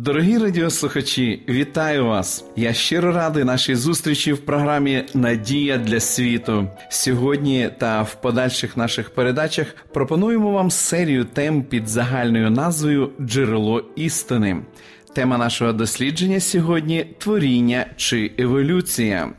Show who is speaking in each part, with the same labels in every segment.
Speaker 1: Дорогі радіослухачі, вітаю вас! Я щиро радий нашій зустрічі в програмі Надія для світу. Сьогодні та в подальших наших передачах пропонуємо вам серію тем під загальною назвою Джерело істини. Тема нашого дослідження сьогодні творіння чи еволюція.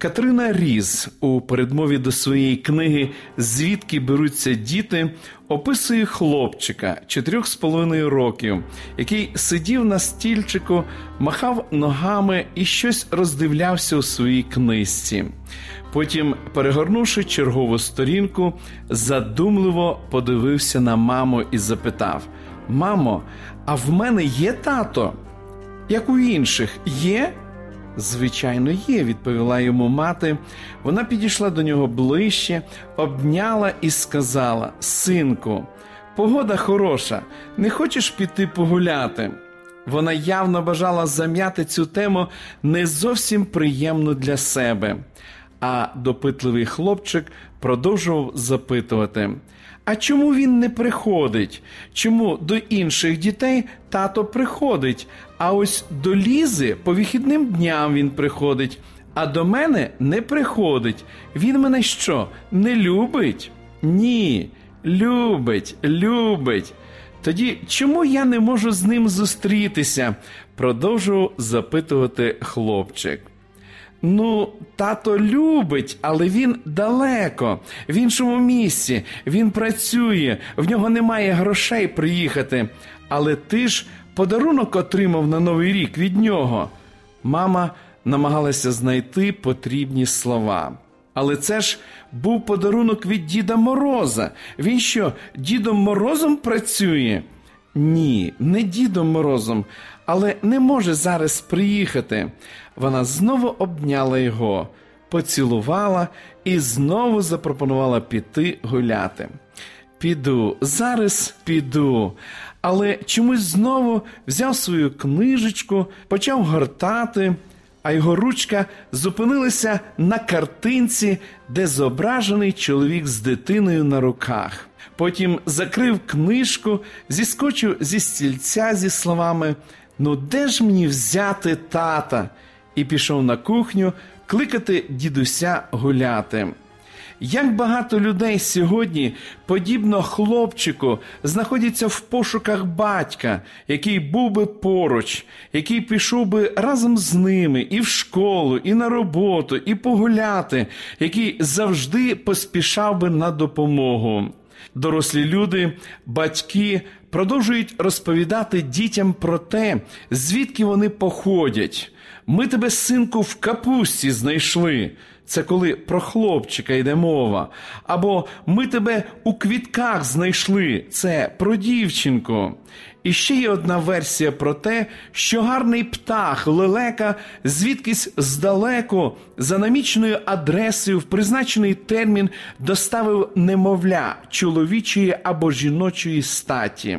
Speaker 1: Катерина Різ у передмові до своєї книги Звідки беруться діти описує хлопчика чотирьох з половиною років, який сидів на стільчику, махав ногами і щось роздивлявся у своїй книжці. Потім, перегорнувши чергову сторінку, задумливо подивився на маму і запитав: Мамо, а в мене є тато? Як у інших, є? Звичайно, є, відповіла йому мати. Вона підійшла до нього ближче, обняла і сказала: Синку, погода хороша, не хочеш піти погуляти? Вона явно бажала зам'яти цю тему не зовсім приємну для себе. А допитливий хлопчик продовжував запитувати. А чому він не приходить? Чому до інших дітей тато приходить, а ось до Лізи по вихідним дням він приходить, а до мене не приходить. Він мене що, не любить? Ні, любить, любить. Тоді чому я не можу з ним зустрітися? продовжував запитувати хлопчик. Ну, тато любить, але він далеко, в іншому місці, він працює, в нього немає грошей приїхати. Але ти ж подарунок отримав на Новий рік від нього. Мама намагалася знайти потрібні слова. Але це ж був подарунок від Діда Мороза. Він що, Дідом Морозом працює? Ні, не Дідом Морозом, але не може зараз приїхати. Вона знову обняла його, поцілувала і знову запропонувала піти гуляти. Піду, зараз піду. Але чомусь знову взяв свою книжечку, почав гортати, а його ручка зупинилася на картинці, де зображений чоловік з дитиною на руках. Потім закрив книжку, зіскочив зі стільця зі словами Ну, де ж мені взяти тата? І пішов на кухню кликати дідуся гуляти. Як багато людей сьогодні, подібно хлопчику, знаходяться в пошуках батька, який був би поруч, який пішов би разом з ними і в школу, і на роботу, і погуляти, який завжди поспішав би на допомогу. Дорослі люди, батьки продовжують розповідати дітям про те, звідки вони походять. Ми тебе, синку, в капусті знайшли. Це коли про хлопчика йде мова. Або ми тебе у квітках знайшли. Це про дівчинку. І ще є одна версія про те, що гарний птах лелека звідкись здалеку за намічною адресою в призначений термін доставив немовля чоловічої або жіночої статі.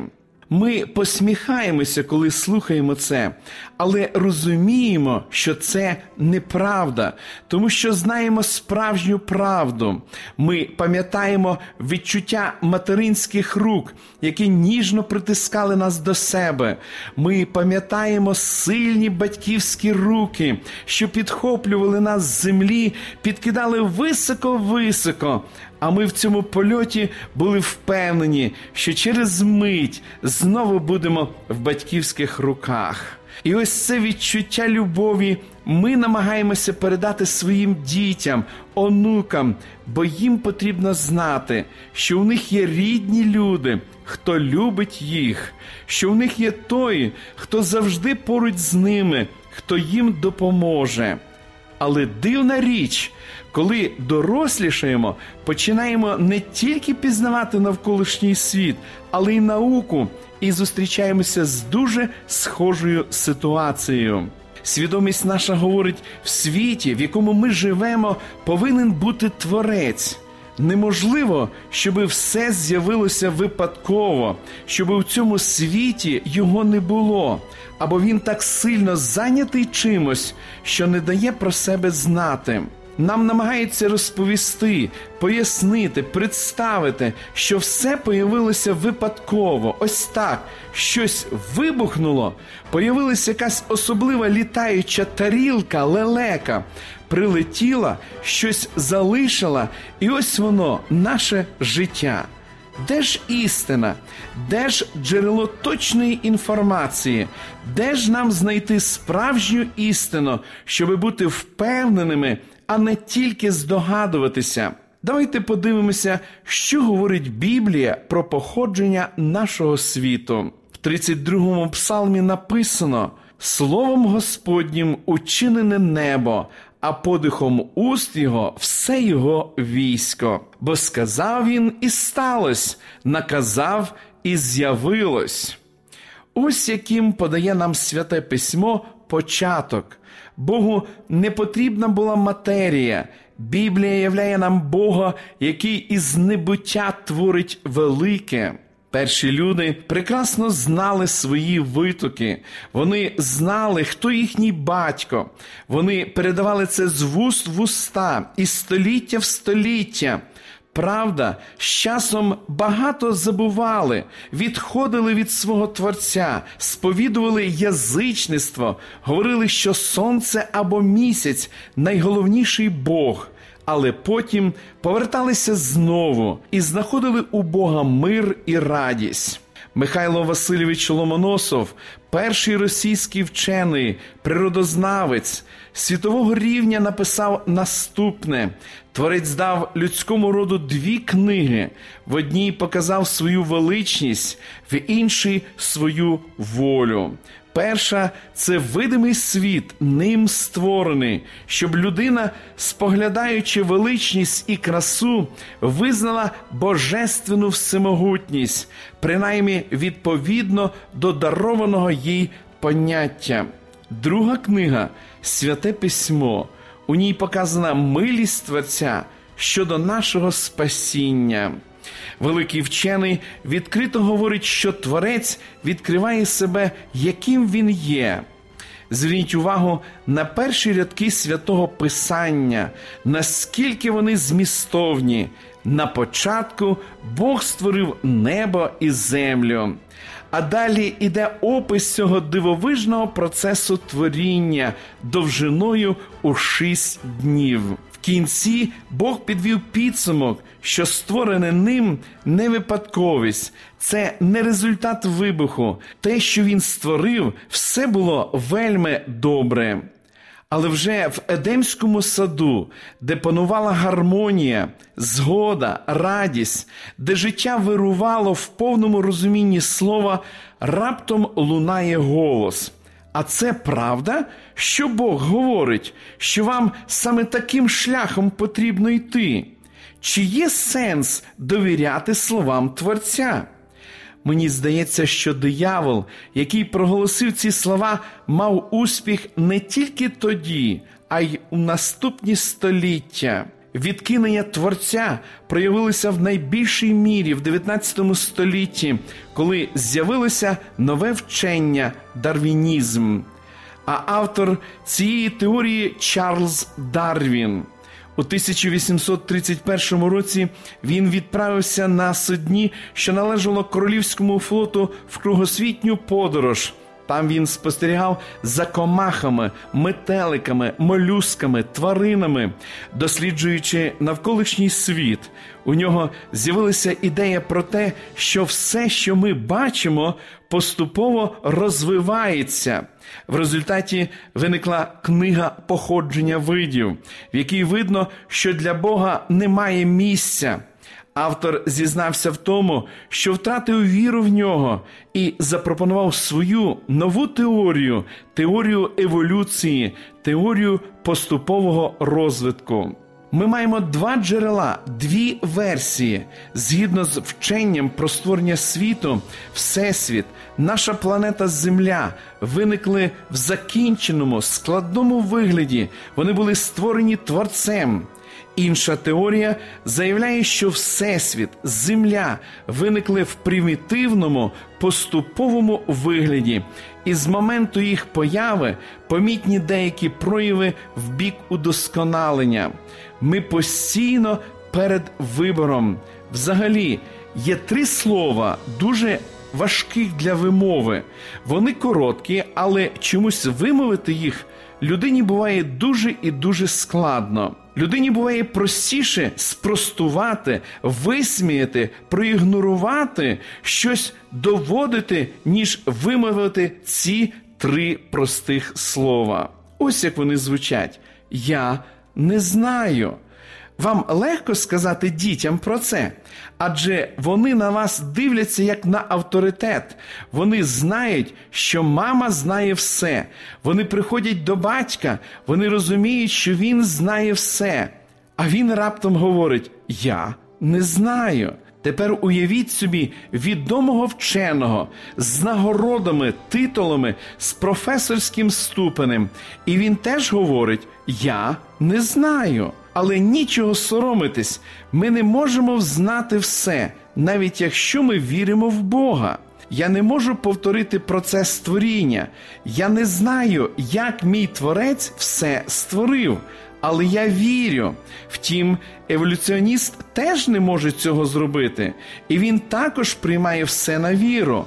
Speaker 1: Ми посміхаємося, коли слухаємо це, але розуміємо, що це неправда, тому що знаємо справжню правду. Ми пам'ятаємо відчуття материнських рук, які ніжно притискали нас до себе. Ми пам'ятаємо сильні батьківські руки, що підхоплювали нас з землі, підкидали високо-високо. А ми в цьому польоті були впевнені, що через мить знову будемо в батьківських руках. І ось це відчуття любові ми намагаємося передати своїм дітям, онукам, бо їм потрібно знати, що у них є рідні люди, хто любить їх, що у них є той, хто завжди поруч з ними, хто їм допоможе. Але дивна річ, коли дорослішаємо, починаємо не тільки пізнавати навколишній світ, але й науку, і зустрічаємося з дуже схожою ситуацією. Свідомість наша говорить, в світі, в якому ми живемо, повинен бути творець. Неможливо, щоб все з'явилося випадково, щоб у цьому світі його не було, або він так сильно зайнятий чимось, що не дає про себе знати. Нам намагається розповісти, пояснити, представити, що все появилося випадково. Ось так щось вибухнуло, появилася якась особлива літаюча тарілка, лелека, прилетіла, щось залишила, і ось воно, наше життя. Де ж істина, де ж джерело точної інформації, де ж нам знайти справжню істину, щоб бути впевненими, а не тільки здогадуватися? Давайте подивимося, що говорить Біблія про походження нашого світу. В 32-му псалмі написано: Словом Господнім учинене небо, а подихом уст його все його військо. Бо сказав він, і сталося, наказав і з'явилось. Ось яким подає нам святе письмо початок. Богу не потрібна була матерія. Біблія являє нам Бога, який із небуття творить велике. Перші люди прекрасно знали свої витоки, вони знали, хто їхній батько. Вони передавали це з вуст в уста і століття в століття. Правда, з часом багато забували, відходили від свого Творця, сповідували язичництво, говорили, що сонце або місяць найголовніший Бог але потім поверталися знову і знаходили у Бога мир і радість. Михайло Васильович Ломоносов, перший російський вчений, природознавець світового рівня, написав наступне: Творець дав людському роду дві книги: в одній показав свою величність, в іншій свою волю. Перша це видимий світ, ним створений, щоб людина, споглядаючи величність і красу, визнала божественну всемогутність, принаймні відповідно до дарованого їй поняття. Друга книга Святе Письмо. У ній показана милість Творця щодо нашого спасіння. Великий вчений відкрито говорить, що Творець відкриває себе, яким він є. Зверніть увагу на перші рядки святого Писання, наскільки вони змістовні. На початку Бог створив небо і землю. А далі іде опис цього дивовижного процесу творіння довжиною у шість днів В кінці Бог підвів підсумок, що створене ним не випадковість, це не результат вибуху. Те, що він створив, все було вельми добре. Але вже в Едемському саду, де панувала гармонія, згода, радість, де життя вирувало в повному розумінні слова, раптом лунає голос. А це правда, що Бог говорить, що вам саме таким шляхом потрібно йти? Чи є сенс довіряти словам Творця? Мені здається, що диявол, який проголосив ці слова, мав успіх не тільки тоді, а й у наступні століття відкинення творця проявилися в найбільшій мірі в 19 столітті, коли з'явилося нове вчення дарвінізм. А автор цієї теорії Чарльз Дарвін. У 1831 році він відправився на судні, що належало королівському флоту в кругосвітню подорож. Там він спостерігав за комахами, метеликами, молюсками, тваринами, досліджуючи навколишній світ. У нього з'явилася ідея про те, що все, що ми бачимо, поступово розвивається. В результаті виникла книга походження видів, в якій видно, що для Бога немає місця. Автор зізнався в тому, що втратив віру в нього і запропонував свою нову теорію, теорію еволюції, теорію поступового розвитку. ми маємо два джерела, дві версії. Згідно з вченням про створення світу, Всесвіт, наша планета Земля виникли в закінченому, складному вигляді. Вони були створені творцем. Інша теорія заявляє, що Всесвіт, Земля виникли в примітивному поступовому вигляді, і з моменту їх появи помітні деякі прояви в бік удосконалення. Ми постійно перед вибором. Взагалі, є три слова, дуже важких для вимови. Вони короткі, але чомусь вимовити їх людині буває дуже і дуже складно. Людині буває простіше спростувати, висміяти, проігнорувати, щось доводити, ніж вимовити ці три простих слова. Ось як вони звучать. Я не знаю. Вам легко сказати дітям про це, адже вони на вас дивляться як на авторитет. Вони знають, що мама знає все. Вони приходять до батька, вони розуміють, що він знає все. А він раптом говорить: Я не знаю. Тепер уявіть собі відомого вченого з нагородами, титулами, з професорським ступенем. І він теж говорить: Я не знаю. Але нічого соромитись, ми не можемо знати все, навіть якщо ми віримо в Бога. Я не можу повторити процес створіння. Я не знаю, як мій творець все створив, але я вірю. Втім, еволюціоніст теж не може цього зробити, і він також приймає все на віру.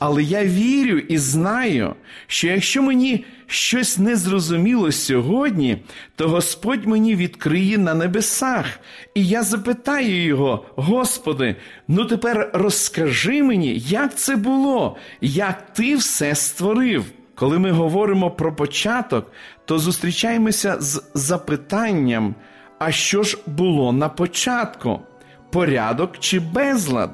Speaker 1: Але я вірю і знаю, що якщо мені щось не зрозуміло сьогодні, то Господь мені відкриє на небесах, і я запитаю його, Господи, ну тепер розкажи мені, як це було, як ти все створив. Коли ми говоримо про початок, то зустрічаємося з запитанням, а що ж було на початку? Порядок чи безлад?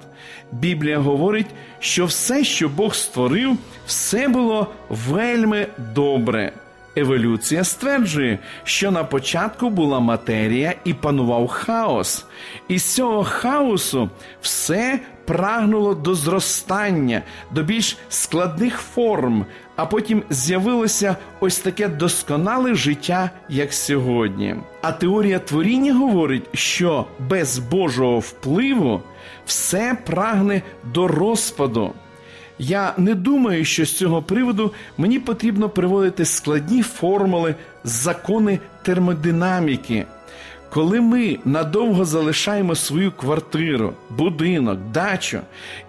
Speaker 1: Біблія говорить, що все, що Бог створив, все було вельми добре. Еволюція стверджує, що на початку була матерія і панував хаос, і з цього хаосу все прагнуло до зростання, до більш складних форм, а потім з'явилося ось таке досконале життя, як сьогодні. А теорія творіння говорить, що без Божого впливу все прагне до розпаду. Я не думаю, що з цього приводу мені потрібно приводити складні формули, закони термодинаміки. Коли ми надовго залишаємо свою квартиру, будинок, дачу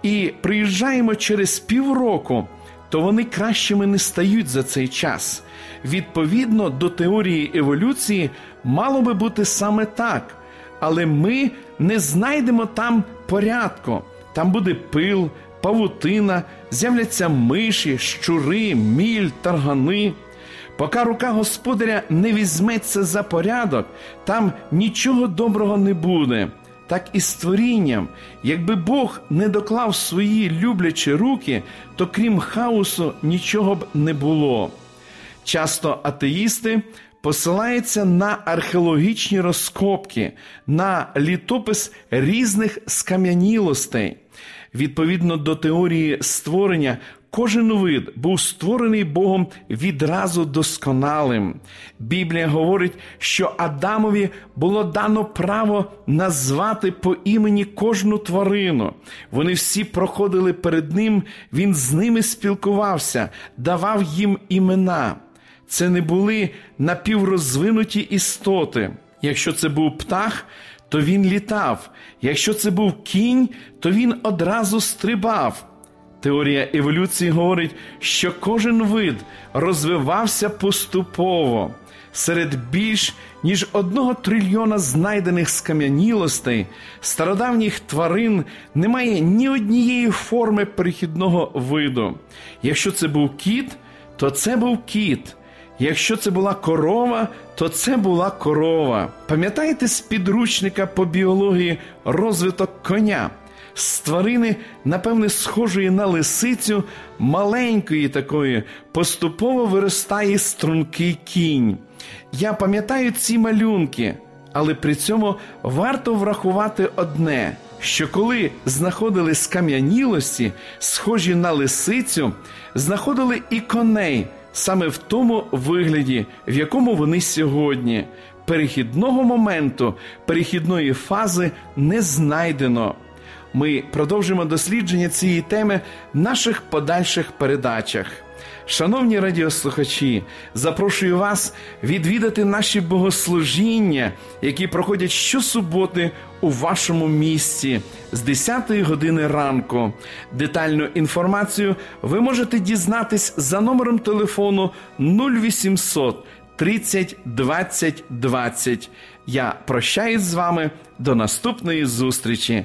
Speaker 1: і приїжджаємо через півроку, то вони кращими не стають за цей час. Відповідно до теорії еволюції, мало би бути саме так, але ми не знайдемо там порядку. Там буде пил, павутина, з'являться миші, щури, міль, таргани. Поки рука господаря не візьметься за порядок, там нічого доброго не буде. Так і з творінням, якби Бог не доклав свої люблячі руки, то крім хаосу нічого б не було. Часто атеїсти посилаються на археологічні розкопки, на літопис різних скам'янілостей. Відповідно до теорії створення, кожен вид був створений Богом відразу досконалим. Біблія говорить, що Адамові було дано право назвати по імені кожну тварину. Вони всі проходили перед ним, він з ними спілкувався, давав їм імена. Це не були напіврозвинуті істоти. Якщо це був птах, то він літав. Якщо це був кінь, то він одразу стрибав. Теорія еволюції говорить, що кожен вид розвивався поступово. Серед більш ніж одного трильйона знайдених скам'янілостей, стародавніх тварин немає ні однієї форми перехідного виду. Якщо це був кіт, то це був кіт. Якщо це була корова, то це була корова. Пам'ятаєте з підручника по біології розвиток коня? З тварини, напевне, схожої на лисицю, маленької такої, поступово виростає стрункий кінь. Я пам'ятаю ці малюнки, Але при цьому варто врахувати одне, що коли знаходили скам'янілості, схожі на лисицю, знаходили і коней саме в тому вигляді, в якому вони сьогодні. Перехідного моменту, перехідної фази не знайдено. Ми продовжимо дослідження цієї теми в наших подальших передачах. Шановні радіослухачі, запрошую вас відвідати наші богослужіння, які проходять щосуботи у вашому місті з 10 години ранку. Детальну інформацію ви можете дізнатись за номером телефону 0800 30 20 20. Я прощаюсь з вами до наступної зустрічі.